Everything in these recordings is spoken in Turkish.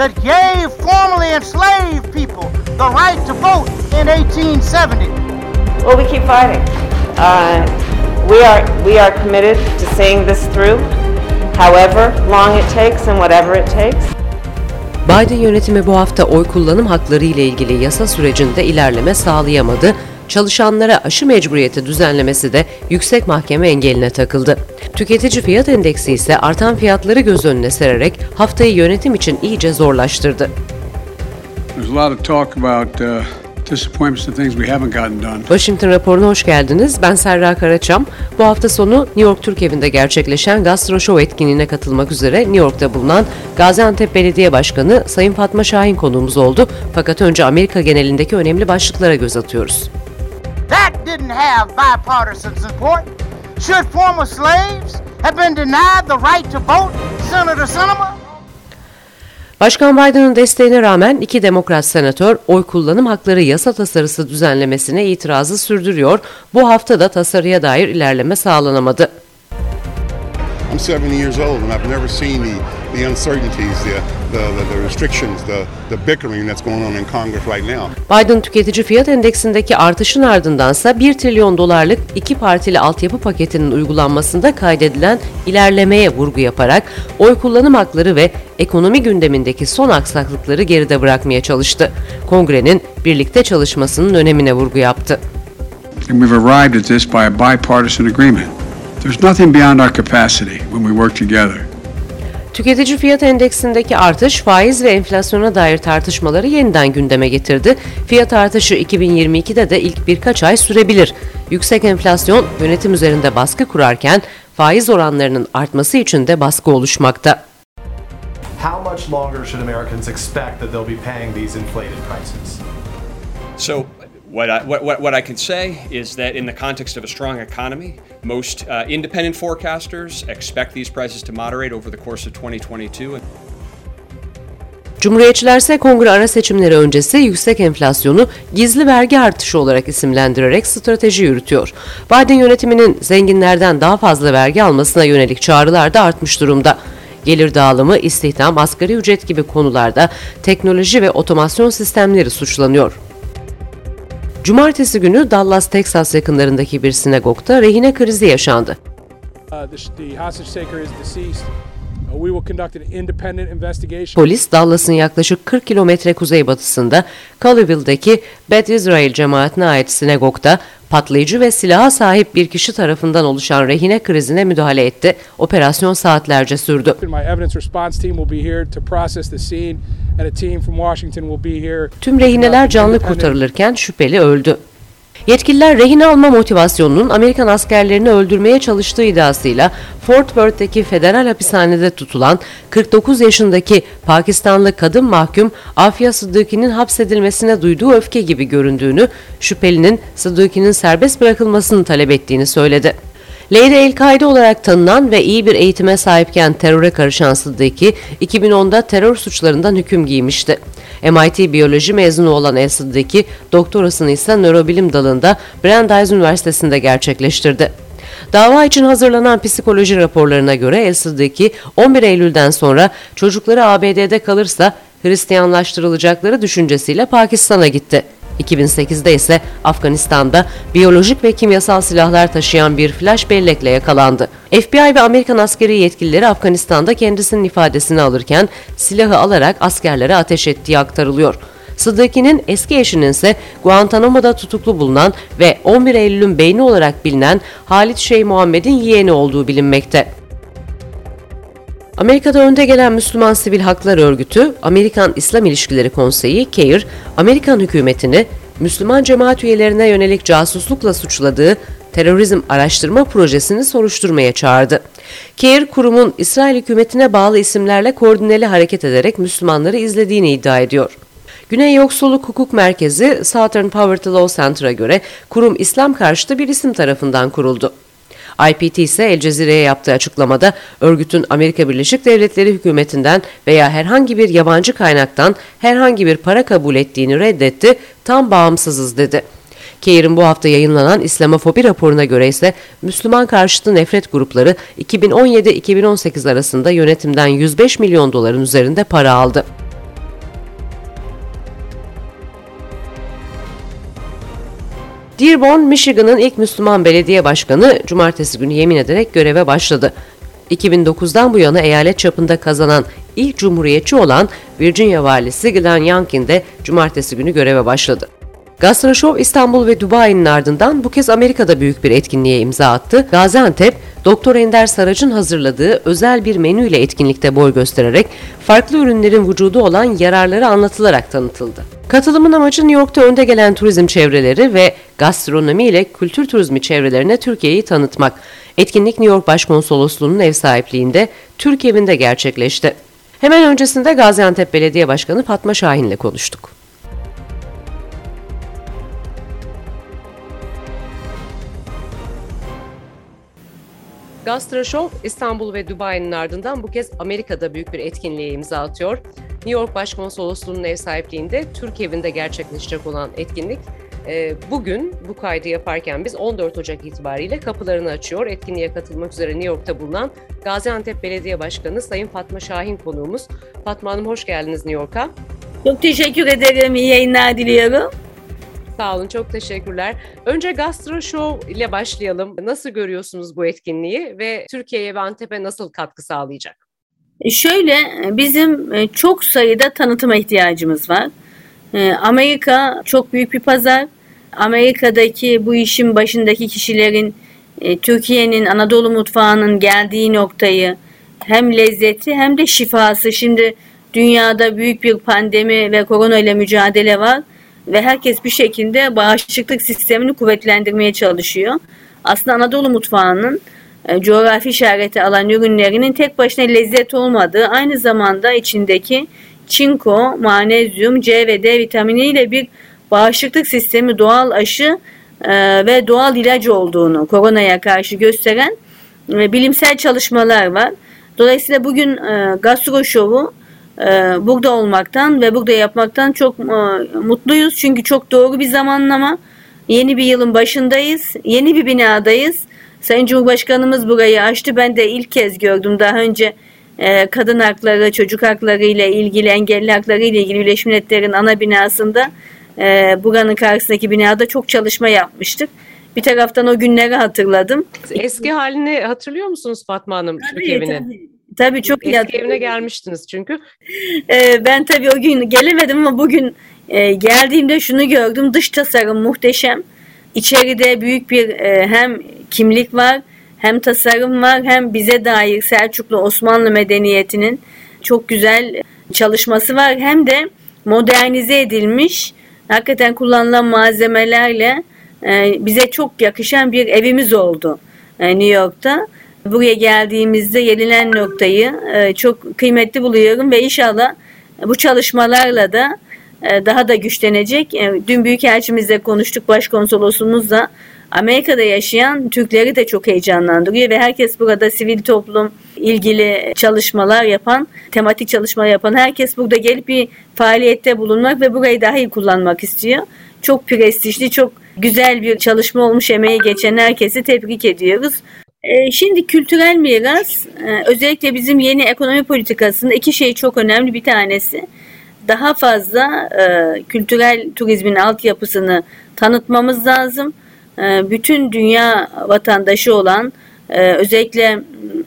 that gave formerly enslaved people the right to vote in 1870. Well, we keep fighting. Uh, we are we are committed to seeing this through, however long it takes and whatever it takes. Biden yönetimi bu hafta oy kullanım hakları ile ilgili yasa sürecinde ilerleme sağlayamadı. Çalışanlara aşı mecburiyeti düzenlemesi de yüksek mahkeme engeline takıldı. Tüketici fiyat endeksi ise artan fiyatları göz önüne sererek haftayı yönetim için iyice zorlaştırdı. Uh, disappointments and things we haven't gotten done. Washington raporuna hoş geldiniz. Ben Serra Karaçam. Bu hafta sonu New York Türk Evi'nde gerçekleşen Gastro Show etkinliğine katılmak üzere New York'ta bulunan Gaziantep Belediye Başkanı Sayın Fatma Şahin konuğumuz oldu. Fakat önce Amerika genelindeki önemli başlıklara göz atıyoruz. Didn't have bipartisan support. Should former slaves have been denied the right to vote, Senator Sinema? Başkan Biden'ın desteğine rağmen iki demokrat senatör oy kullanım hakları yasa tasarısı düzenlemesine itirazı sürdürüyor. Bu hafta da tasarıya dair ilerleme sağlanamadı. I'm 70 years old and I've never seen the, the uncertainties, the, the, the, the restrictions, the, the bickering that's going on in Congress right now. Biden tüketici fiyat endeksindeki artışın ardındansa 1 trilyon dolarlık iki partili altyapı paketinin uygulanmasında kaydedilen ilerlemeye vurgu yaparak oy kullanım hakları ve ekonomi gündemindeki son aksaklıkları geride bırakmaya çalıştı. Kongrenin birlikte çalışmasının önemine vurgu yaptı. And we've arrived at this by a bipartisan agreement. There's nothing beyond our capacity when we work together. Tüketici fiyat endeksindeki artış faiz ve enflasyona dair tartışmaları yeniden gündeme getirdi. Fiyat artışı 2022'de de ilk birkaç ay sürebilir. Yüksek enflasyon yönetim üzerinde baskı kurarken faiz oranlarının artması için de baskı oluşmakta. How much longer should Americans expect that they'll be paying these inflated prices? So, what I, what, what, what I can say is that in the context of a strong economy, most uh, independent forecasters expect these prices to moderate over the course of 2022. Cumhuriyetçiler ise kongre ara seçimleri öncesi yüksek enflasyonu gizli vergi artışı olarak isimlendirerek strateji yürütüyor. Biden yönetiminin zenginlerden daha fazla vergi almasına yönelik çağrılar da artmış durumda. Gelir dağılımı, istihdam, asgari ücret gibi konularda teknoloji ve otomasyon sistemleri suçlanıyor. Cumartesi günü Dallas, Texas yakınlarındaki bir sinagogda rehine krizi yaşandı. Uh, the, the Uh. Polis Dallas'ın yaklaşık 40 kilometre kuzeybatısında Colleyville'deki Beth Israel cemaatine ait sinagogda patlayıcı ve silaha sahip bir kişi tarafından oluşan rehine krizine müdahale etti. Operasyon saatlerce sürdü. Tüm rehineler canlı kurtarılırken şüpheli öldü. Yetkililer rehin alma motivasyonunun Amerikan askerlerini öldürmeye çalıştığı iddiasıyla Fort Worth'teki federal hapishanede tutulan 49 yaşındaki Pakistanlı kadın mahkum Afya Sıddıki'nin hapsedilmesine duyduğu öfke gibi göründüğünü, şüphelinin Sıddıki'nin serbest bırakılmasını talep ettiğini söyledi. Leyla El-Kaide olarak tanınan ve iyi bir eğitime sahipken teröre karışan Sıddıki, 2010'da terör suçlarından hüküm giymişti. MIT biyoloji mezunu olan El Sıddıki, doktorasını ise nörobilim dalında Brandeis Üniversitesi'nde gerçekleştirdi. Dava için hazırlanan psikoloji raporlarına göre El Sıddıki 11 Eylül'den sonra çocukları ABD'de kalırsa Hristiyanlaştırılacakları düşüncesiyle Pakistan'a gitti. 2008'de ise Afganistan'da biyolojik ve kimyasal silahlar taşıyan bir flash bellekle yakalandı. FBI ve Amerikan askeri yetkilileri Afganistan'da kendisinin ifadesini alırken silahı alarak askerlere ateş ettiği aktarılıyor. Sıddıki'nin eski eşinin ise Guantanamo'da tutuklu bulunan ve 11 Eylül'ün beyni olarak bilinen Halit Şeyh Muhammed'in yeğeni olduğu bilinmekte. Amerika'da önde gelen Müslüman Sivil Haklar Örgütü, Amerikan İslam İlişkileri Konseyi, CAIR, Amerikan hükümetini Müslüman cemaat üyelerine yönelik casuslukla suçladığı terörizm araştırma projesini soruşturmaya çağırdı. CAIR kurumun İsrail hükümetine bağlı isimlerle koordineli hareket ederek Müslümanları izlediğini iddia ediyor. Güney Yoksulluk Hukuk Merkezi Southern Poverty Law Center'a göre kurum İslam karşıtı bir isim tarafından kuruldu. IPT ise El Cezire'ye yaptığı açıklamada örgütün Amerika Birleşik Devletleri hükümetinden veya herhangi bir yabancı kaynaktan herhangi bir para kabul ettiğini reddetti, tam bağımsızız dedi. Keir'in bu hafta yayınlanan İslamofobi raporuna göre ise Müslüman karşıtı nefret grupları 2017-2018 arasında yönetimden 105 milyon doların üzerinde para aldı. Dearborn, Michigan'ın ilk Müslüman belediye başkanı cumartesi günü yemin ederek göreve başladı. 2009'dan bu yana eyalet çapında kazanan ilk cumhuriyetçi olan Virginia valisi Glenn Youngkin de cumartesi günü göreve başladı. Gastroshow İstanbul ve Dubai'nin ardından bu kez Amerika'da büyük bir etkinliğe imza attı. Gaziantep, Doktor Ender Saraç'ın hazırladığı özel bir menüyle etkinlikte boy göstererek farklı ürünlerin vücudu olan yararları anlatılarak tanıtıldı. Katılımın amacı New York'ta önde gelen turizm çevreleri ve gastronomi ile kültür turizmi çevrelerine Türkiye'yi tanıtmak. Etkinlik New York Başkonsolosluğu'nun ev sahipliğinde Türk evinde gerçekleşti. Hemen öncesinde Gaziantep Belediye Başkanı Fatma Şahin ile konuştuk. Gastro Show İstanbul ve Dubai'nin ardından bu kez Amerika'da büyük bir etkinliğe imza atıyor. New York Başkonsolosluğu'nun ev sahipliğinde Türk evinde gerçekleşecek olan etkinlik e, bugün bu kaydı yaparken biz 14 Ocak itibariyle kapılarını açıyor. Etkinliğe katılmak üzere New York'ta bulunan Gaziantep Belediye Başkanı Sayın Fatma Şahin konuğumuz. Fatma Hanım hoş geldiniz New York'a. Çok teşekkür ederim. İyi yayınlar diliyorum. Sağ olun, çok teşekkürler. Önce Gastro Show ile başlayalım. Nasıl görüyorsunuz bu etkinliği ve Türkiye'ye ve Antep'e nasıl katkı sağlayacak? E, şöyle, bizim e, çok sayıda tanıtıma ihtiyacımız var. E, Amerika çok büyük bir pazar. Amerika'daki bu işin başındaki kişilerin Türkiye'nin Anadolu mutfağının geldiği noktayı hem lezzeti hem de şifası. Şimdi dünyada büyük bir pandemi ve korona ile mücadele var ve herkes bir şekilde bağışıklık sistemini kuvvetlendirmeye çalışıyor. Aslında Anadolu mutfağının e, coğrafi işareti alan ürünlerinin tek başına lezzet olmadığı aynı zamanda içindeki çinko, manezyum, C ve D vitaminiyle bir bağışıklık sistemi doğal aşı e, ve doğal ilaç olduğunu koronaya karşı gösteren e, bilimsel çalışmalar var. Dolayısıyla bugün e, gastro şovu burada olmaktan ve burada yapmaktan çok e, mutluyuz. Çünkü çok doğru bir zamanlama. Yeni bir yılın başındayız. Yeni bir binadayız. Sayın Cumhurbaşkanımız burayı açtı. Ben de ilk kez gördüm. Daha önce e, kadın hakları, çocuk hakları ile ilgili, engelli hakları ile ilgili Birleşmiş Milletler'in ana binasında buranın karşısındaki binada çok çalışma yapmıştık. Bir taraftan o günleri hatırladım. Eski halini hatırlıyor musunuz Fatma Hanım tabii, Türk evini? Tabii. Tabii çok iyi. Eski evine gelmiştiniz çünkü. Ee, ben tabii o gün gelemedim ama bugün e, geldiğimde şunu gördüm. Dış tasarım muhteşem. İçeride büyük bir e, hem kimlik var hem tasarım var hem bize dair Selçuklu Osmanlı medeniyetinin çok güzel çalışması var. Hem de modernize edilmiş hakikaten kullanılan malzemelerle e, bize çok yakışan bir evimiz oldu e, New York'ta buraya geldiğimizde gelinen noktayı e, çok kıymetli buluyorum ve inşallah bu çalışmalarla da e, daha da güçlenecek. E, dün Büyükelçimizle konuştuk, başkonsolosumuzla. Amerika'da yaşayan Türkleri de çok heyecanlandırıyor ve herkes burada sivil toplum ilgili çalışmalar yapan, tematik çalışmalar yapan herkes burada gelip bir faaliyette bulunmak ve burayı daha iyi kullanmak istiyor. Çok prestijli, çok güzel bir çalışma olmuş emeği geçen herkesi tebrik ediyoruz. Ee, şimdi kültürel miras e, özellikle bizim yeni ekonomi politikasında iki şey çok önemli. Bir tanesi daha fazla e, kültürel turizmin altyapısını tanıtmamız lazım. E, bütün dünya vatandaşı olan özellikle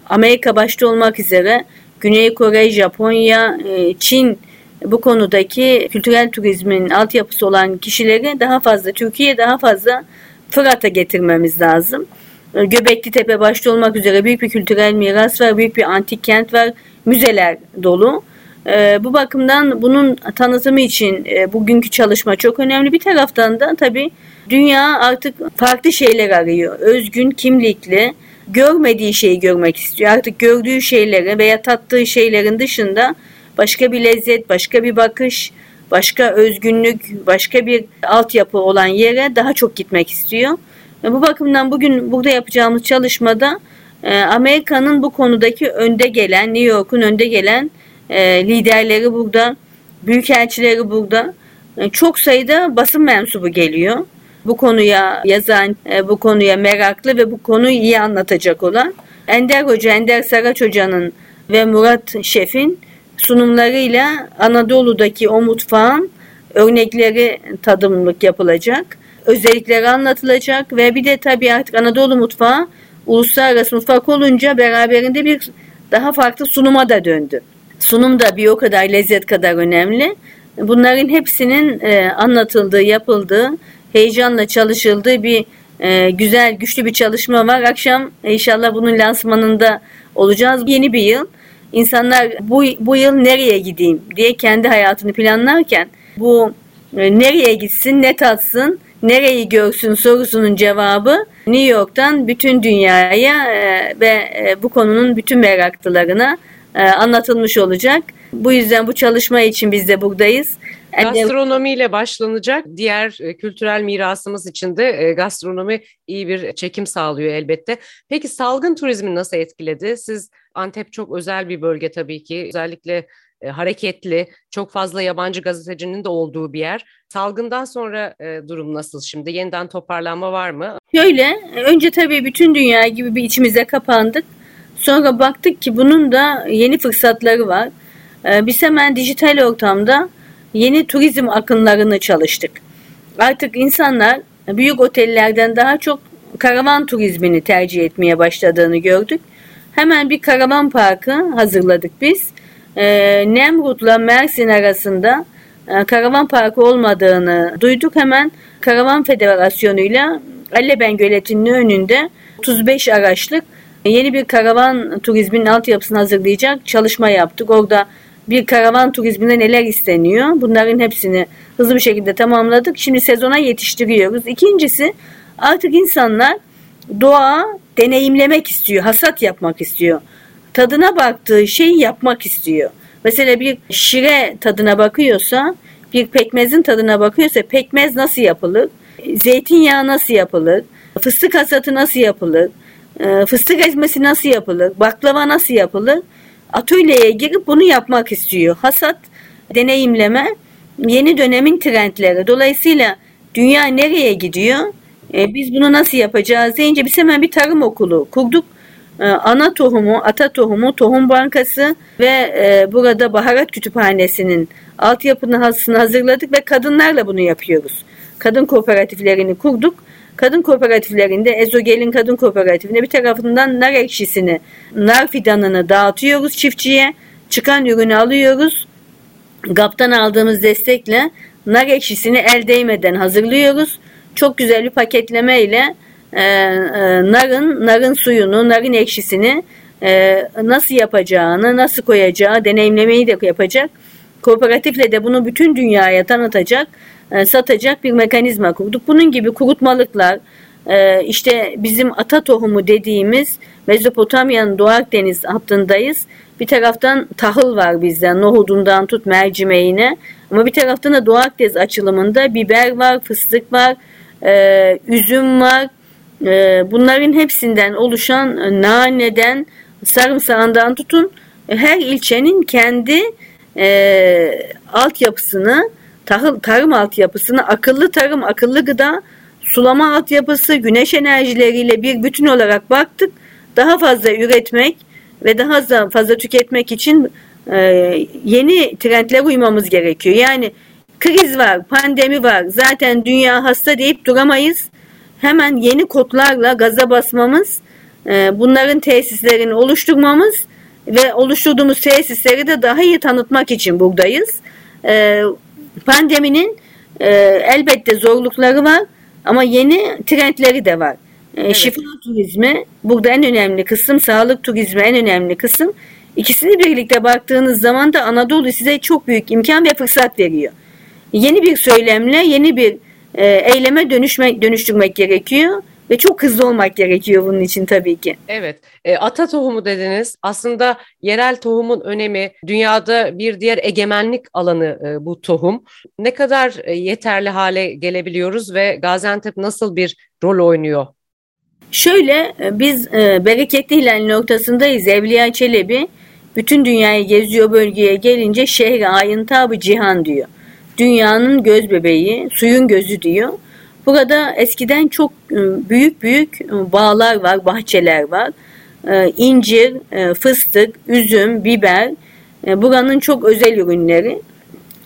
Amerika başta olmak üzere Güney Kore, Japonya, Çin bu konudaki kültürel turizmin altyapısı olan kişileri daha fazla Türkiye'ye daha fazla Fırat'a getirmemiz lazım. Göbekli Tepe başta olmak üzere büyük bir kültürel miras var, büyük bir antik kent var, müzeler dolu. E, bu bakımdan bunun tanıtımı için e, bugünkü çalışma çok önemli. Bir taraftan da tabii dünya artık farklı şeyler arıyor. Özgün, kimlikli, görmediği şeyi görmek istiyor. Artık gördüğü şeyleri veya tattığı şeylerin dışında başka bir lezzet, başka bir bakış, başka özgünlük, başka bir altyapı olan yere daha çok gitmek istiyor. Bu bakımdan bugün burada yapacağımız çalışmada e, Amerika'nın bu konudaki önde gelen, New York'un önde gelen e, liderleri burada, büyükelçileri burada. E, çok sayıda basın mensubu geliyor. Bu konuya yazan, bu konuya meraklı ve bu konuyu iyi anlatacak olan. Ender Hoca, Ender Saraç Hoca'nın ve Murat Şef'in sunumlarıyla Anadolu'daki o mutfağın örnekleri tadımlık yapılacak. Özellikleri anlatılacak ve bir de tabii artık Anadolu mutfağı uluslararası mutfak olunca beraberinde bir daha farklı sunuma da döndü. Sunum da bir o kadar lezzet kadar önemli. Bunların hepsinin e, anlatıldığı, yapıldığı, heyecanla çalışıldığı bir e, güzel, güçlü bir çalışma var. Akşam inşallah bunun lansmanında olacağız. Yeni bir yıl. İnsanlar bu, bu yıl nereye gideyim diye kendi hayatını planlarken bu e, nereye gitsin, ne tatsın, nereyi görsün sorusunun cevabı New York'tan bütün dünyaya e, ve e, bu konunun bütün meraklılarına e, anlatılmış olacak. Bu yüzden bu çalışma için biz de buradayız. Gastronomiyle başlanacak. Diğer kültürel mirasımız için de gastronomi iyi bir çekim sağlıyor elbette. Peki salgın turizmi nasıl etkiledi? Siz Antep çok özel bir bölge tabii ki. Özellikle e, hareketli, çok fazla yabancı gazetecinin de olduğu bir yer. Salgından sonra e, durum nasıl şimdi? Yeniden toparlanma var mı? Şöyle, önce tabii bütün dünya gibi bir içimize kapandık. Sonra baktık ki bunun da yeni fırsatları var. E, biz hemen dijital ortamda yeni turizm akınlarını çalıştık. Artık insanlar büyük otellerden daha çok karavan turizmini tercih etmeye başladığını gördük. Hemen bir karavan parkı hazırladık biz. E, Nemrut'la Mersin arasında e, karavan parkı olmadığını duyduk. Hemen Karavan Federasyonu'yla Alleben Göleti'nin önünde 35 araçlık yeni bir karavan turizminin altyapısını hazırlayacak çalışma yaptık. Orada bir karavan turizminde neler isteniyor? Bunların hepsini hızlı bir şekilde tamamladık. Şimdi sezona yetiştiriyoruz. İkincisi artık insanlar doğa deneyimlemek istiyor, hasat yapmak istiyor. Tadına baktığı şeyi yapmak istiyor. Mesela bir şire tadına bakıyorsa, bir pekmezin tadına bakıyorsa pekmez nasıl yapılır? Zeytinyağı nasıl yapılır? Fıstık hasatı nasıl yapılır? Ee, fıstık ezmesi nasıl yapılır? Baklava nasıl yapılır? atölyeye girip bunu yapmak istiyor. Hasat, deneyimleme, yeni dönemin trendleri. Dolayısıyla dünya nereye gidiyor? E, biz bunu nasıl yapacağız deyince biz hemen bir tarım okulu kurduk. E, ana tohumu, ata tohumu, tohum bankası ve e, burada baharat kütüphanesinin altyapını hazırladık ve kadınlarla bunu yapıyoruz. Kadın kooperatiflerini kurduk kadın kooperatiflerinde Ezogel'in kadın kooperatifinde bir tarafından nar ekşisini, nar fidanını dağıtıyoruz çiftçiye. Çıkan ürünü alıyoruz. GAP'tan aldığımız destekle nar ekşisini el değmeden hazırlıyoruz. Çok güzel bir paketleme ile e, e, narın, narın suyunu, narın ekşisini e, nasıl yapacağını, nasıl koyacağı deneyimlemeyi de yapacak. Kooperatifle de bunu bütün dünyaya tanıtacak e, satacak bir mekanizma kurduk. Bunun gibi kurutmalıklar, e, işte bizim ata tohumu dediğimiz Mezopotamya'nın Doğu Akdeniz hattındayız. Bir taraftan tahıl var bizden, nohudundan tut mercimeğine. Ama bir taraftan da Doğu Akdeniz açılımında biber var, fıstık var, e, üzüm var. Bunların hepsinden oluşan naneden, sarımsağından tutun her ilçenin kendi e, altyapısını tahıl, tarım altyapısını akıllı tarım, akıllı gıda, sulama altyapısı, güneş enerjileriyle bir bütün olarak baktık. Daha fazla üretmek ve daha fazla tüketmek için e, yeni trendlere uymamız gerekiyor. Yani kriz var, pandemi var. Zaten dünya hasta deyip duramayız. Hemen yeni kodlarla gaza basmamız, e, bunların tesislerini oluşturmamız ve oluşturduğumuz tesisleri de daha iyi tanıtmak için buradayız. E, pandeminin e, elbette zorlukları var ama yeni trendleri de var. E, evet. Şifa turizmi burada en önemli kısım, sağlık turizmi en önemli kısım. İkisini birlikte baktığınız zaman da Anadolu size çok büyük imkan ve fırsat veriyor. Yeni bir söylemle, yeni bir e, eyleme dönüşmek, dönüştürmek gerekiyor. Ve çok hızlı olmak gerekiyor bunun için tabii ki. Evet. E, ata tohumu dediniz. Aslında yerel tohumun önemi, dünyada bir diğer egemenlik alanı e, bu tohum. Ne kadar e, yeterli hale gelebiliyoruz ve Gaziantep nasıl bir rol oynuyor? Şöyle, e, biz e, bereketli hilal noktasındayız. Evliya Çelebi bütün dünyayı geziyor bölgeye gelince şehre ayın tabı cihan diyor. Dünyanın göz bebeği, suyun gözü diyor. Burada eskiden çok ıı, büyük büyük ıı, bağlar var, bahçeler var. İncir, fıstık, üzüm, biber buranın çok özel ürünleri.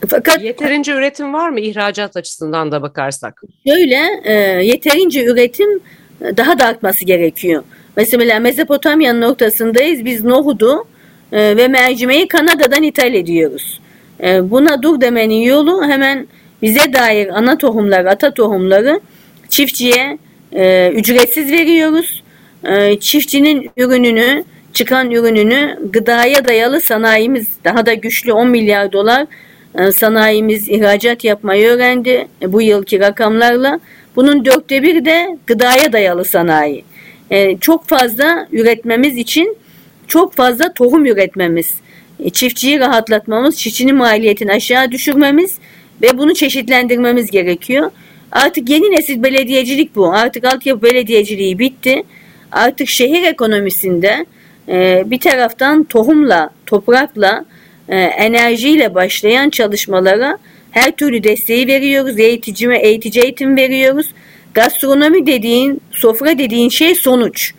Fakat yeterince üretim var mı ihracat açısından da bakarsak? Şöyle e, yeterince üretim e, daha da artması gerekiyor. Mesela Mezopotamya'nın noktasındayız. Biz nohudu e, ve mercimeği Kanada'dan ithal ediyoruz. E, buna dur demenin yolu hemen bize dair ana tohumları, ata tohumları çiftçiye e, ücretsiz veriyoruz. E, çiftçinin ürününü, çıkan ürününü gıdaya dayalı sanayimiz daha da güçlü 10 milyar dolar e, sanayimiz ihracat yapmayı öğrendi e, bu yılki rakamlarla. Bunun dörtte bir de gıdaya dayalı sanayi. E, çok fazla üretmemiz için çok fazla tohum üretmemiz, çiftçiyi rahatlatmamız, çiftçinin maliyetini aşağı düşürmemiz ve bunu çeşitlendirmemiz gerekiyor. Artık yeni nesil belediyecilik bu. Artık altyapı belediyeciliği bitti. Artık şehir ekonomisinde bir taraftan tohumla, toprakla, enerjiyle başlayan çalışmalara her türlü desteği veriyoruz. Eğitici, eğitici eğitim veriyoruz. Gastronomi dediğin, sofra dediğin şey sonuç.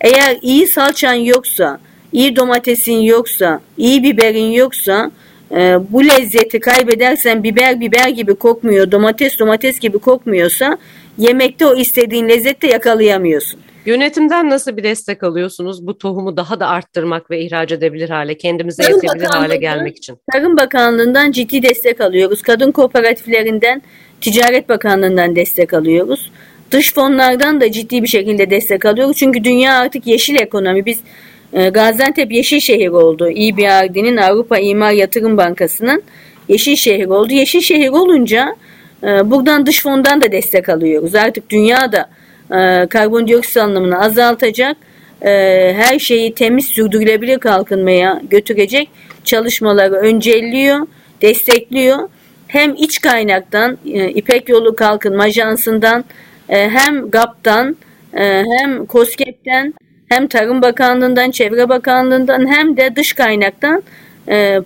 Eğer iyi salçan yoksa, iyi domatesin yoksa, iyi biberin yoksa e, bu lezzeti kaybedersen biber biber gibi kokmuyor, domates domates gibi kokmuyorsa yemekte o istediğin lezzette yakalayamıyorsun. Yönetimden nasıl bir destek alıyorsunuz bu tohumu daha da arttırmak ve ihraç edebilir hale, kendimize Tarım yetebilir hale gelmek için? Tarım Bakanlığı'ndan ciddi destek alıyoruz. Kadın kooperatiflerinden, Ticaret Bakanlığı'ndan destek alıyoruz. Dış fonlardan da ciddi bir şekilde destek alıyoruz. Çünkü dünya artık yeşil ekonomi. Biz Gaziantep yeşil şehir oldu. EBRD'nin Avrupa İmar Yatırım Bankası'nın yeşil şehir oldu. Yeşil şehir olunca e, buradan dış fondan da destek alıyoruz. Artık dünya da e, karbondioksit salınımını azaltacak, e, her şeyi temiz sürdürülebilir kalkınmaya götürecek çalışmaları öncelliyor, destekliyor. Hem iç kaynaktan, e, İpek Yolu Kalkınma Ajansı'ndan, hem GAP'tan, hem COSGAP'ten, hem Tarım Bakanlığı'ndan, Çevre Bakanlığı'ndan hem de dış kaynaktan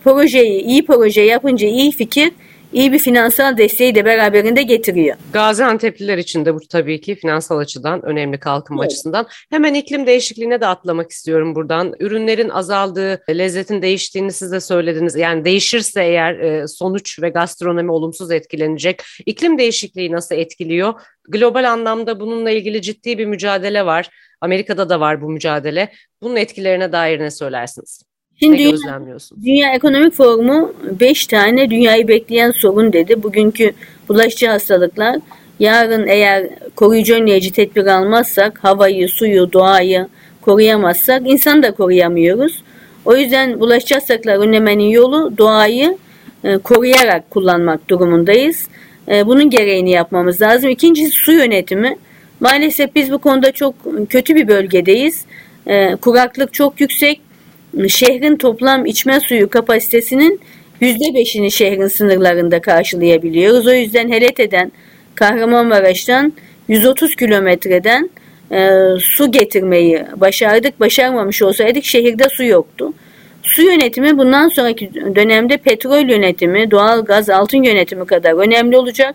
projeyi, iyi proje yapınca iyi fikir iyi bir finansal desteği de beraberinde getiriyor. Gaziantep'liler için de bu tabii ki finansal açıdan önemli kalkınma evet. açısından. Hemen iklim değişikliğine de atlamak istiyorum buradan. Ürünlerin azaldığı, lezzetin değiştiğini siz de söylediniz. Yani değişirse eğer e, sonuç ve gastronomi olumsuz etkilenecek. İklim değişikliği nasıl etkiliyor? Global anlamda bununla ilgili ciddi bir mücadele var. Amerika'da da var bu mücadele. Bunun etkilerine dair ne söylersiniz? Şimdi dünya, dünya Ekonomik Forumu 5 tane dünyayı bekleyen sorun dedi. Bugünkü bulaşıcı hastalıklar yarın eğer koruyucu önleyici tedbir almazsak havayı, suyu, doğayı koruyamazsak insan da koruyamıyoruz. O yüzden bulaşıcı hastalıklar önlemenin yolu doğayı e, koruyarak kullanmak durumundayız. E, bunun gereğini yapmamız lazım. İkincisi su yönetimi. Maalesef biz bu konuda çok kötü bir bölgedeyiz. E, kuraklık çok yüksek şehrin toplam içme suyu kapasitesinin %5'ini şehrin sınırlarında karşılayabiliyoruz. O yüzden Helete'den, Kahramanmaraş'tan 130 kilometreden e, su getirmeyi başardık. Başarmamış olsaydık şehirde su yoktu. Su yönetimi bundan sonraki dönemde petrol yönetimi, doğal gaz, altın yönetimi kadar önemli olacak.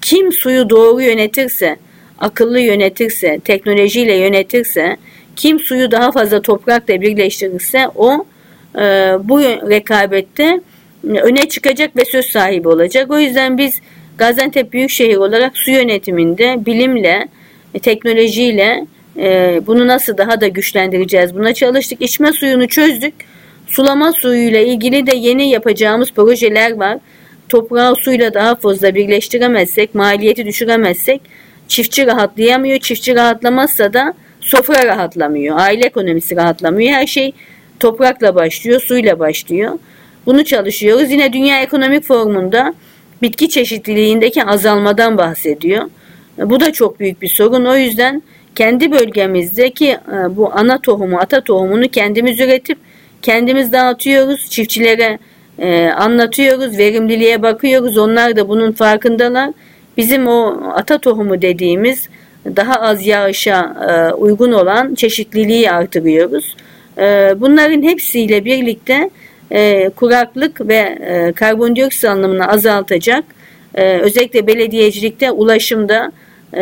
Kim suyu doğru yönetirse, akıllı yönetirse, teknolojiyle yönetirse, kim suyu daha fazla toprakla birleştirirse o e, bu rekabette öne çıkacak ve söz sahibi olacak. O yüzden biz Gaziantep Büyükşehir olarak su yönetiminde bilimle, e, teknolojiyle e, bunu nasıl daha da güçlendireceğiz buna çalıştık. İçme suyunu çözdük. Sulama suyuyla ilgili de yeni yapacağımız projeler var. Toprağı suyla daha fazla birleştiremezsek, maliyeti düşüremezsek çiftçi rahatlayamıyor. Çiftçi rahatlamazsa da Sofra rahatlamıyor, aile ekonomisi rahatlamıyor. Her şey toprakla başlıyor, suyla başlıyor. Bunu çalışıyoruz. Yine Dünya Ekonomik Forumu'nda bitki çeşitliliğindeki azalmadan bahsediyor. Bu da çok büyük bir sorun. O yüzden kendi bölgemizdeki e, bu ana tohumu, ata tohumunu kendimiz üretip kendimiz dağıtıyoruz. Çiftçilere e, anlatıyoruz, verimliliğe bakıyoruz. Onlar da bunun farkındalar. Bizim o ata tohumu dediğimiz daha az yağışa e, uygun olan çeşitliliği artırıyoruz. E, bunların hepsiyle birlikte e, kuraklık ve karbondioksit salınımını azaltacak. Özellikle belediyecilikte ulaşımda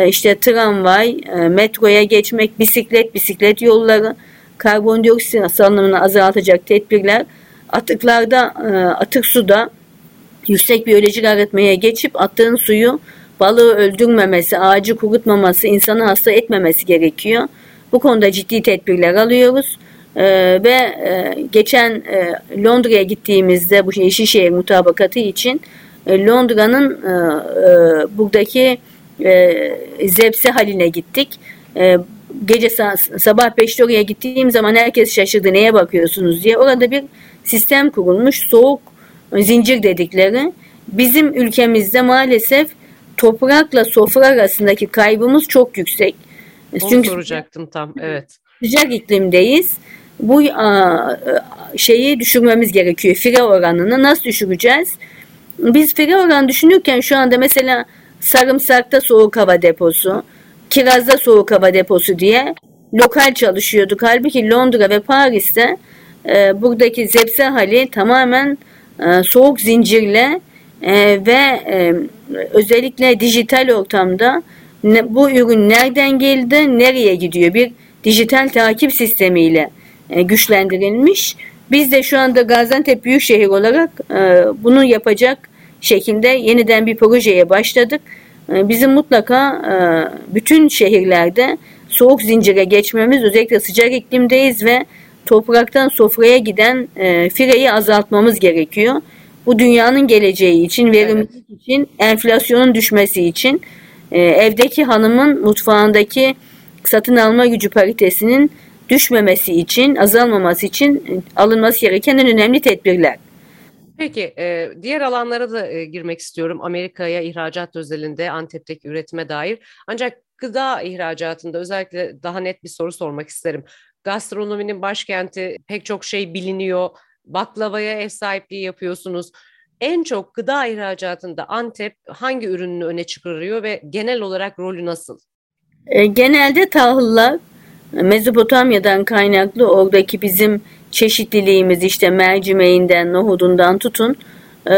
işte tramvay, metroya geçmek, bisiklet, bisiklet yolları, karbondioksit salınımını azaltacak tedbirler, atıklarda, e, atık suda yüksek biyolojik arıtmaya geçip attığın suyu balığı öldürmemesi, ağacı kurutmaması, insanı hasta etmemesi gerekiyor. Bu konuda ciddi tedbirler alıyoruz. Ee, ve e, geçen e, Londra'ya gittiğimizde bu Yeşilşehir mutabakatı için e, Londra'nın e, e, buradaki e, zepse haline gittik. E, gece sabah 5'te oraya gittiğim zaman herkes şaşırdı neye bakıyorsunuz diye. Orada bir sistem kurulmuş soğuk zincir dedikleri. Bizim ülkemizde maalesef toprakla sofra arasındaki kaybımız çok yüksek. Onu Çünkü soracaktım tam evet. Sıcak iklimdeyiz. Bu a, şeyi düşürmemiz gerekiyor. Fire oranını nasıl düşüreceğiz? Biz fire oranı düşünürken şu anda mesela sarımsakta soğuk hava deposu, kirazda soğuk hava deposu diye lokal çalışıyorduk. Halbuki Londra ve Paris'te e, buradaki zepse hali tamamen e, soğuk zincirle e, ve e, özellikle dijital ortamda ne, bu ürün nereden geldi, nereye gidiyor bir dijital takip sistemiyle e, güçlendirilmiş. Biz de şu anda Gaziantep Büyükşehir olarak e, bunu yapacak şekilde yeniden bir projeye başladık. E, bizim mutlaka e, bütün şehirlerde soğuk zincire geçmemiz özellikle sıcak iklimdeyiz ve topraktan sofraya giden e, fireyi azaltmamız gerekiyor. Bu dünyanın geleceği için, verimlilik evet. için, enflasyonun düşmesi için, e, evdeki hanımın mutfağındaki satın alma gücü paritesinin düşmemesi için, azalmaması için e, alınması gereken en önemli tedbirler. Peki, e, diğer alanlara da e, girmek istiyorum. Amerika'ya ihracat özelinde Antep'teki üretime dair. Ancak gıda ihracatında özellikle daha net bir soru sormak isterim. Gastronominin başkenti pek çok şey biliniyor. Baklavaya ev sahipliği yapıyorsunuz. En çok gıda ihracatında Antep hangi ürününü öne çıkarıyor ve genel olarak rolü nasıl? E, genelde tahıllar Mezopotamya'dan kaynaklı oradaki bizim çeşitliliğimiz işte mercimeğinden, nohudundan tutun e,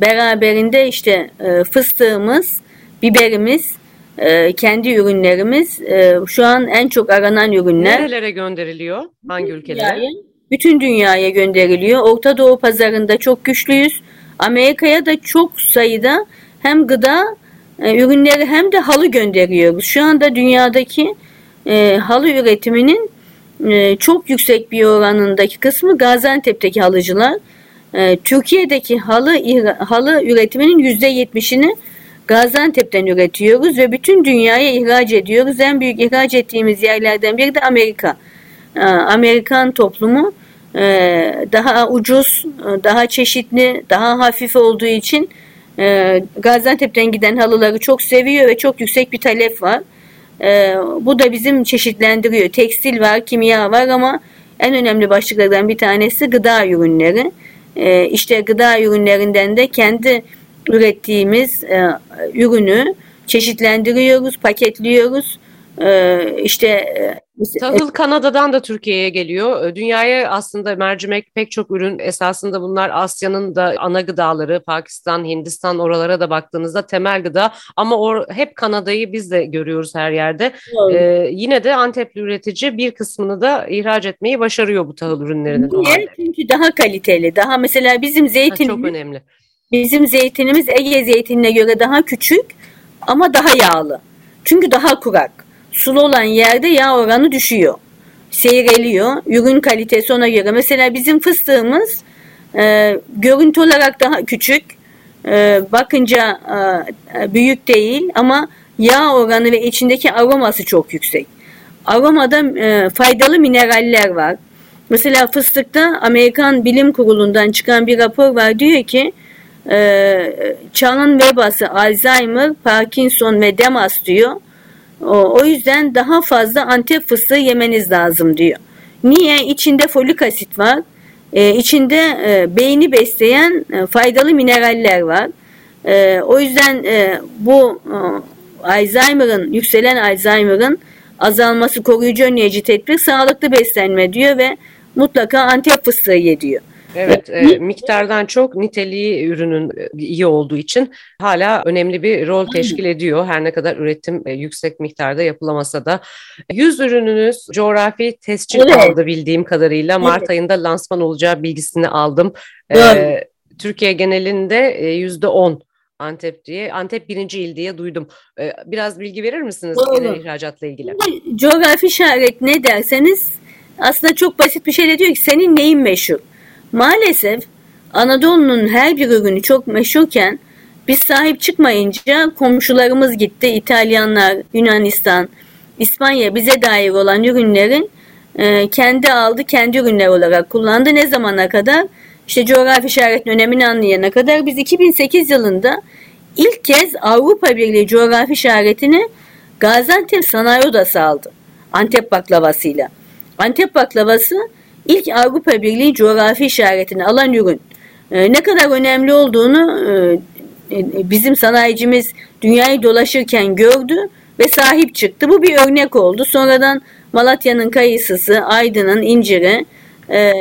beraberinde işte e, fıstığımız, biberimiz, e, kendi ürünlerimiz e, şu an en çok aranan ürünler. Nerelere gönderiliyor? Hangi ülkelere? Dünyaya, bütün dünyaya gönderiliyor. Orta Doğu pazarında çok güçlüyüz. Amerika'ya da çok sayıda hem gıda e, ürünleri hem de halı gönderiyoruz. Şu anda dünyadaki e, halı üretiminin e, çok yüksek bir oranındaki kısmı Gaziantep'teki halıcılar. E, Türkiye'deki halı halı üretiminin yüzde yetmişini Gaziantep'ten üretiyoruz ve bütün dünyaya ihraç ediyoruz. En büyük ihraç ettiğimiz yerlerden biri de Amerika. E, Amerikan toplumu e, daha ucuz, e, daha çeşitli, daha hafif olduğu için e, Gaziantep'ten giden halıları çok seviyor ve çok yüksek bir talep var. Bu da bizim çeşitlendiriyor. Tekstil var, kimya var ama en önemli başlıklardan bir tanesi gıda ürünleri. İşte gıda ürünlerinden de kendi ürettiğimiz ürünü çeşitlendiriyoruz, paketliyoruz. E, işte e, Tahıl Kanada'dan da Türkiye'ye geliyor. Dünyaya aslında mercimek pek çok ürün esasında bunlar Asya'nın da ana gıdaları. Pakistan, Hindistan oralara da baktığınızda temel gıda ama or, hep Kanada'yı biz de görüyoruz her yerde. Ee, yine de Antepli üretici bir kısmını da ihraç etmeyi başarıyor bu tahıl ürünlerinin. Niye? Çünkü daha kaliteli. Daha mesela bizim zeytin çok önemli. Bizim zeytinimiz Ege zeytinine göre daha küçük ama daha yağlı. Çünkü daha kurak sulu olan yerde yağ oranı düşüyor. Seyreliyor. Ürün kalitesi ona göre. Mesela bizim fıstığımız e, görüntü olarak daha küçük. E, bakınca e, büyük değil ama yağ oranı ve içindeki aroması çok yüksek. Aromada e, faydalı mineraller var. Mesela fıstıkta Amerikan Bilim Kurulu'ndan çıkan bir rapor var. Diyor ki e, çağın vebası Alzheimer, Parkinson ve Demas diyor o, yüzden daha fazla antep fıstığı yemeniz lazım diyor. Niye? İçinde folik asit var. Ee, içinde e, beyni besleyen e, faydalı mineraller var. E, o yüzden e, bu e, Alzheimer'ın, yükselen Alzheimer'ın azalması koruyucu önleyici tedbir sağlıklı beslenme diyor ve mutlaka antep fıstığı ye diyor. Evet, e, miktardan çok niteliği ürünün e, iyi olduğu için hala önemli bir rol teşkil ediyor. Her ne kadar üretim e, yüksek miktarda yapılamasa da. Yüz ürününüz coğrafi tescil evet. aldı bildiğim kadarıyla. Mart evet. ayında lansman olacağı bilgisini aldım. E, Türkiye genelinde yüzde on Antep diye. Antep birinci il diye duydum. Biraz bilgi verir misiniz genel ihracatla ilgili? Coğrafi işaret ne derseniz aslında çok basit bir şey de diyor ki senin neyin meşhur? Maalesef Anadolu'nun her bir ürünü çok meşhurken biz sahip çıkmayınca komşularımız gitti. İtalyanlar, Yunanistan, İspanya bize dair olan ürünlerin e, kendi aldı, kendi ürünler olarak kullandı. Ne zamana kadar? İşte coğrafi işaretin önemini anlayana kadar biz 2008 yılında ilk kez Avrupa Birliği coğrafi işaretini Gaziantep Sanayi Odası aldı. Antep baklavasıyla. Antep baklavası ilk Avrupa Birliği coğrafi işaretini alan ürün. E, ne kadar önemli olduğunu e, e, bizim sanayicimiz dünyayı dolaşırken gördü ve sahip çıktı. Bu bir örnek oldu. Sonradan Malatya'nın kayısısı, Aydın'ın inciri e,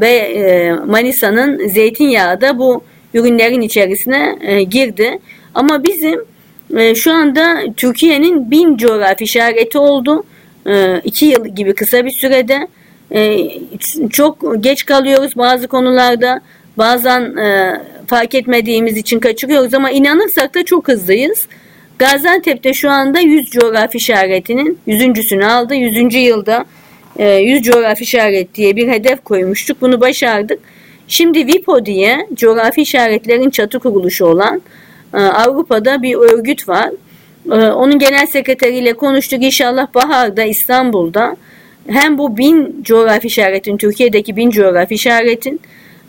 ve Manisa'nın zeytinyağı da bu ürünlerin içerisine girdi. Ama bizim şu anda Türkiye'nin bin coğrafi işareti oldu. İki yıl gibi kısa bir sürede. E, çok geç kalıyoruz bazı konularda. Bazen e, fark etmediğimiz için kaçırıyoruz ama inanırsak da çok hızlıyız. Gaziantep'te şu anda 100 coğrafi işaretinin 100.sünü aldı. 100. yılda 100 e, coğrafi işaret diye bir hedef koymuştuk. Bunu başardık. Şimdi VIPO diye coğrafi işaretlerin çatı kuruluşu olan e, Avrupa'da bir örgüt var. Onun genel sekreteriyle konuştuk. İnşallah baharda İstanbul'da hem bu bin coğrafi işaretin, Türkiye'deki bin coğrafi işaretin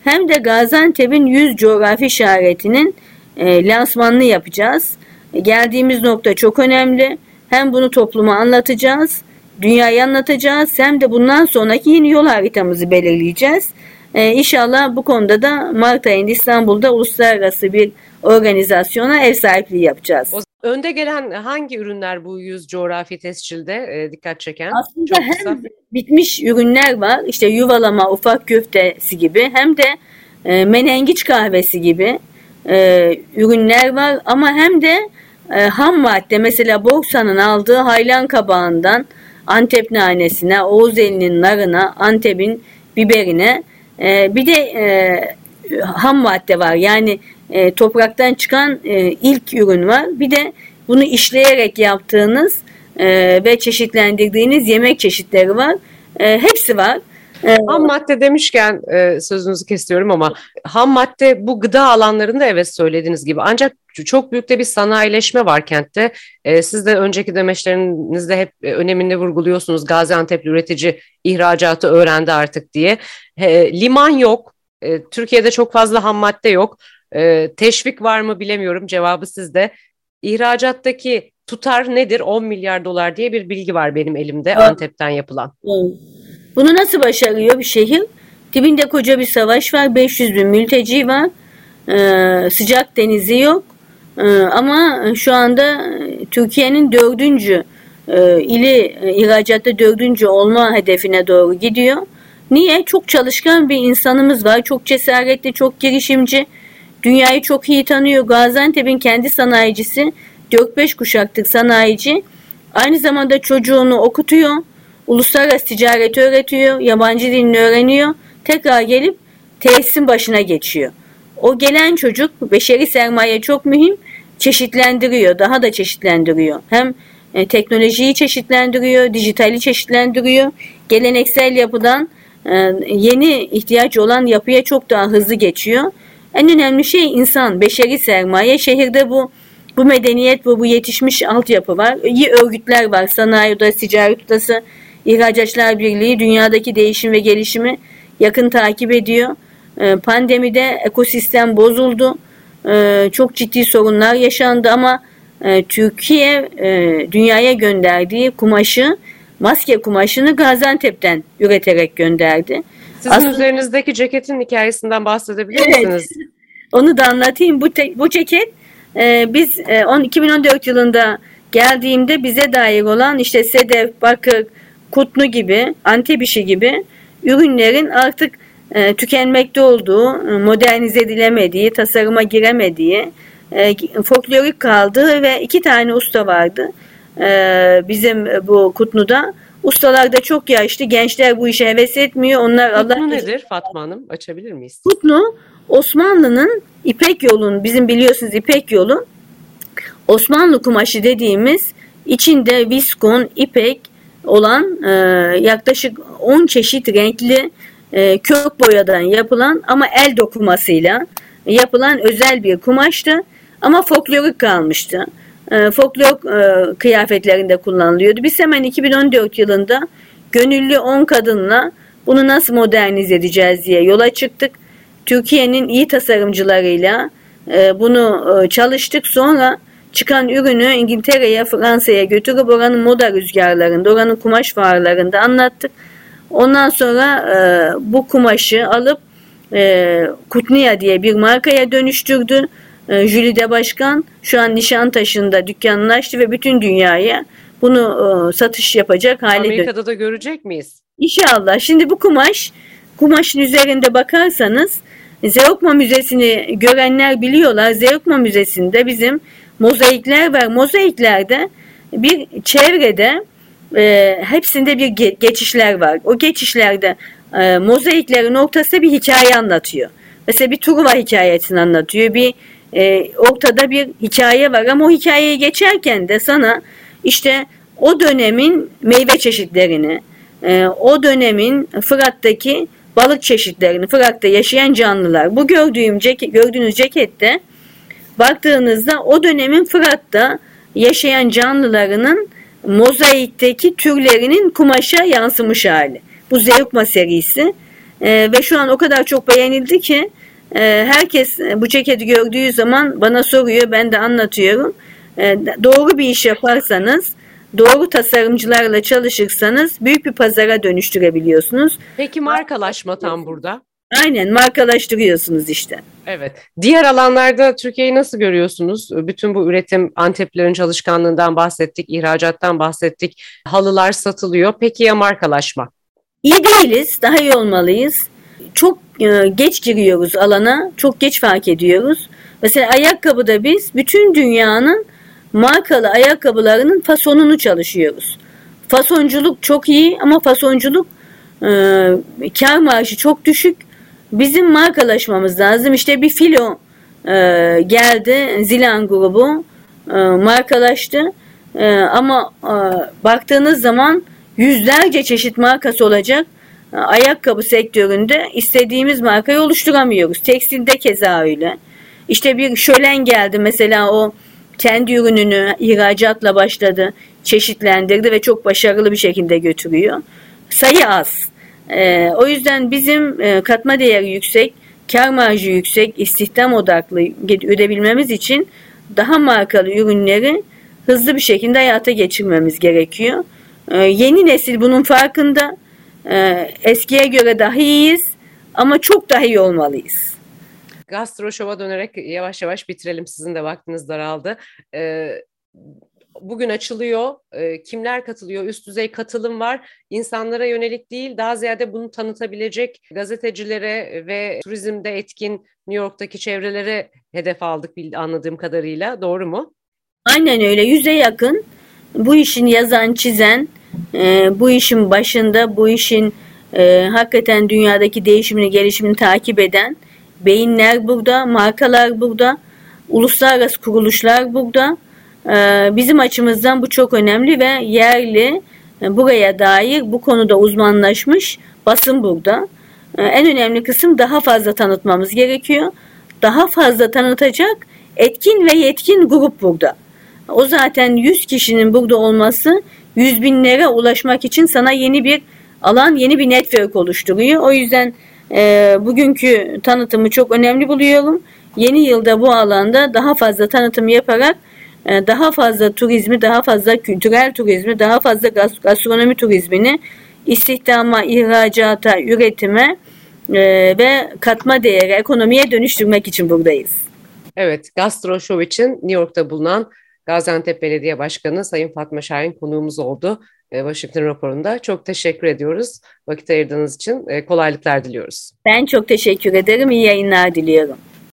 hem de Gaziantep'in 100 coğrafi işaretinin e, lansmanını yapacağız. E, geldiğimiz nokta çok önemli. Hem bunu topluma anlatacağız, dünyaya anlatacağız hem de bundan sonraki yeni yol haritamızı belirleyeceğiz. E, inşallah bu konuda da Mart ayında İstanbul'da uluslararası bir organizasyona ev sahipliği yapacağız. Önde gelen hangi ürünler bu yüz coğrafi tescilde e, dikkat çeken? Aslında Çok hem kısa. bitmiş ürünler var. İşte yuvalama, ufak köftesi gibi hem de e, menengiç kahvesi gibi e, ürünler var. Ama hem de e, ham madde mesela Borsa'nın aldığı haylan kabağından Antep nanesine, Oğuz elinin narına, Antep'in biberine e, bir de e, ham madde var. Yani e, topraktan çıkan e, ilk ürün var. Bir de bunu işleyerek yaptığınız e, ve çeşitlendirdiğiniz yemek çeşitleri var. E, hepsi var. E, ham madde demişken e, sözünüzü kesiyorum ama ham madde bu gıda alanlarında evet söylediğiniz gibi ancak çok büyük de bir sanayileşme var kentte. E, siz de önceki demeçlerinizde hep e, önemini vurguluyorsunuz. Gaziantep üretici ihracatı öğrendi artık diye. Liman yok. E, Türkiye'de çok fazla ham madde yok. E, teşvik var mı bilemiyorum cevabı sizde. İhracattaki tutar nedir? 10 milyar dolar diye bir bilgi var benim elimde evet. Antep'ten yapılan. Bunu nasıl başarıyor bir şehir? Dibinde koca bir savaş var. 500 bin mülteci var. Ee, sıcak denizi yok. Ee, ama şu anda Türkiye'nin dördüncü e, ili e, ihracatta dördüncü olma hedefine doğru gidiyor. Niye? Çok çalışkan bir insanımız var. Çok cesaretli, çok girişimci. Dünyayı çok iyi tanıyor. Gaziantep'in kendi sanayicisi 4-5 kuşaktık sanayici. Aynı zamanda çocuğunu okutuyor. Uluslararası ticareti öğretiyor. Yabancı dilini öğreniyor. Tekrar gelip tesisin başına geçiyor. O gelen çocuk beşeri sermaye çok mühim. Çeşitlendiriyor. Daha da çeşitlendiriyor. Hem e, teknolojiyi çeşitlendiriyor. Dijitali çeşitlendiriyor. Geleneksel yapıdan yeni ihtiyaç olan yapıya çok daha hızlı geçiyor. En önemli şey insan, beşeri sermaye. Şehirde bu bu medeniyet bu bu yetişmiş altyapı var. İyi örgütler var. Sanayi Odası, Ticaret Odası, İhracatçılar Birliği dünyadaki değişim ve gelişimi yakın takip ediyor. Ee, pandemide ekosistem bozuldu. Ee, çok ciddi sorunlar yaşandı ama e, Türkiye e, dünyaya gönderdiği kumaşı, maske kumaşını Gaziantep'ten üreterek gönderdi. Sizin Aslında, üzerinizdeki ceketin hikayesinden bahsedebilir evet, misiniz? Onu da anlatayım. Bu, te, bu ceket e, biz e, on, 2014 yılında geldiğimde bize dair olan işte sedef, bakır, kutlu gibi, antep işi gibi ürünlerin artık e, tükenmekte olduğu, modernize edilemediği, tasarıma giremediği, e, folklorik kaldığı ve iki tane usta vardı e, bizim bu Kutnu'da. Ustalar da çok yaşlı. Gençler bu işe heves etmiyor. Onlar Kutlu Allah nedir Fatma Hanım? Açabilir miyiz? Kutlu Osmanlı'nın İpek yolun bizim biliyorsunuz İpek yolu Osmanlı kumaşı dediğimiz içinde viskon, ipek olan e, yaklaşık 10 çeşit renkli e, kök boyadan yapılan ama el dokumasıyla yapılan özel bir kumaştı. Ama folklorik kalmıştı. E, folklor kıyafetlerinde kullanılıyordu. Biz hemen 2014 yılında gönüllü 10 kadınla bunu nasıl modernize edeceğiz diye yola çıktık. Türkiye'nin iyi tasarımcılarıyla e, bunu e, çalıştık. Sonra çıkan ürünü İngiltere'ye, Fransa'ya götürüp oranın moda rüzgarlarında, oranın kumaş fuarlarında anlattık. Ondan sonra e, bu kumaşı alıp Kutniya diye bir markaya dönüştürdü. E, Jülide Başkan şu an Nişantaşı'nda dükkanını açtı ve bütün dünyaya bunu e, satış yapacak hale Amerika'da da görecek miyiz? İnşallah. Şimdi bu kumaş, kumaşın üzerinde bakarsanız Zeugma Müzesi'ni görenler biliyorlar. Zeugma Müzesi'nde bizim mozaikler var. Mozaiklerde bir çevrede e, hepsinde bir ge- geçişler var. O geçişlerde e, mozaiklerin ortasında bir hikaye anlatıyor. Mesela bir Truva hikayesini anlatıyor. Bir e, ortada bir hikaye var ama o hikayeyi geçerken de sana işte o dönemin meyve çeşitlerini, e, o dönemin Fırat'taki balık çeşitlerini, Fırat'ta yaşayan canlılar. Bu gördüğüm ceket, gördüğünüz cekette baktığınızda o dönemin Fırat'ta yaşayan canlılarının mozaikteki türlerinin kumaşa yansımış hali. Bu Zeugma serisi e, ve şu an o kadar çok beğenildi ki herkes bu ceketi gördüğü zaman bana soruyor ben de anlatıyorum. E, doğru bir iş yaparsanız doğru tasarımcılarla çalışırsanız büyük bir pazara dönüştürebiliyorsunuz. Peki markalaşma tam burada? Aynen markalaştırıyorsunuz işte. Evet. Diğer alanlarda Türkiye'yi nasıl görüyorsunuz? Bütün bu üretim Anteplerin çalışkanlığından bahsettik, ihracattan bahsettik. Halılar satılıyor. Peki ya markalaşma? İyi değiliz. Daha iyi olmalıyız. Çok e, geç giriyoruz alana. Çok geç fark ediyoruz. Mesela ayakkabıda biz bütün dünyanın markalı ayakkabılarının fasonunu çalışıyoruz. Fasonculuk çok iyi ama fasonculuk e, kar marjı çok düşük. Bizim markalaşmamız lazım. İşte bir filo e, geldi. Zilan grubu e, markalaştı. E, ama e, baktığınız zaman yüzlerce çeşit markası olacak. Ayakkabı sektöründe istediğimiz markayı oluşturamıyoruz. Tekstilde keza öyle. İşte bir şölen geldi mesela o kendi ürününü ihracatla başladı, çeşitlendirdi ve çok başarılı bir şekilde götürüyor. Sayı az. E, o yüzden bizim e, katma değeri yüksek, kar marjı yüksek, istihdam odaklı üretebilmemiz için daha markalı ürünleri hızlı bir şekilde hayata geçirmemiz gerekiyor. E, yeni nesil bunun farkında. E, eskiye göre daha iyiyiz ama çok daha iyi olmalıyız. Gastro Show'a dönerek yavaş yavaş bitirelim. Sizin de vaktiniz daraldı. Ee, bugün açılıyor. E, kimler katılıyor? Üst düzey katılım var. İnsanlara yönelik değil, daha ziyade bunu tanıtabilecek gazetecilere ve turizmde etkin New York'taki çevrelere hedef aldık anladığım kadarıyla. Doğru mu? Aynen öyle. Yüze yakın bu işin yazan, çizen, e, bu işin başında, bu işin e, hakikaten dünyadaki değişimini, gelişimini takip eden beyinler burada, markalar burada, uluslararası kuruluşlar burada. Ee, bizim açımızdan bu çok önemli ve yerli e, buraya dair bu konuda uzmanlaşmış basın burada. Ee, en önemli kısım daha fazla tanıtmamız gerekiyor. Daha fazla tanıtacak etkin ve yetkin grup burada. O zaten 100 kişinin burada olması 100 binlere ulaşmak için sana yeni bir alan, yeni bir network oluşturuyor. O yüzden e, bugünkü tanıtımı çok önemli buluyorum. Yeni yılda bu alanda daha fazla tanıtım yaparak e, daha fazla turizmi, daha fazla kültürel turizmi, daha fazla gastronomi turizmini istihdama, ihracata, üretime e, ve katma değeri ekonomiye dönüştürmek için buradayız. Evet, Gastro Show için New York'ta bulunan Gaziantep Belediye Başkanı Sayın Fatma Şahin konuğumuz oldu. E, Washington raporunda. Çok teşekkür ediyoruz. Vakit ayırdığınız için kolaylıklar diliyoruz. Ben çok teşekkür ederim. İyi yayınlar diliyorum.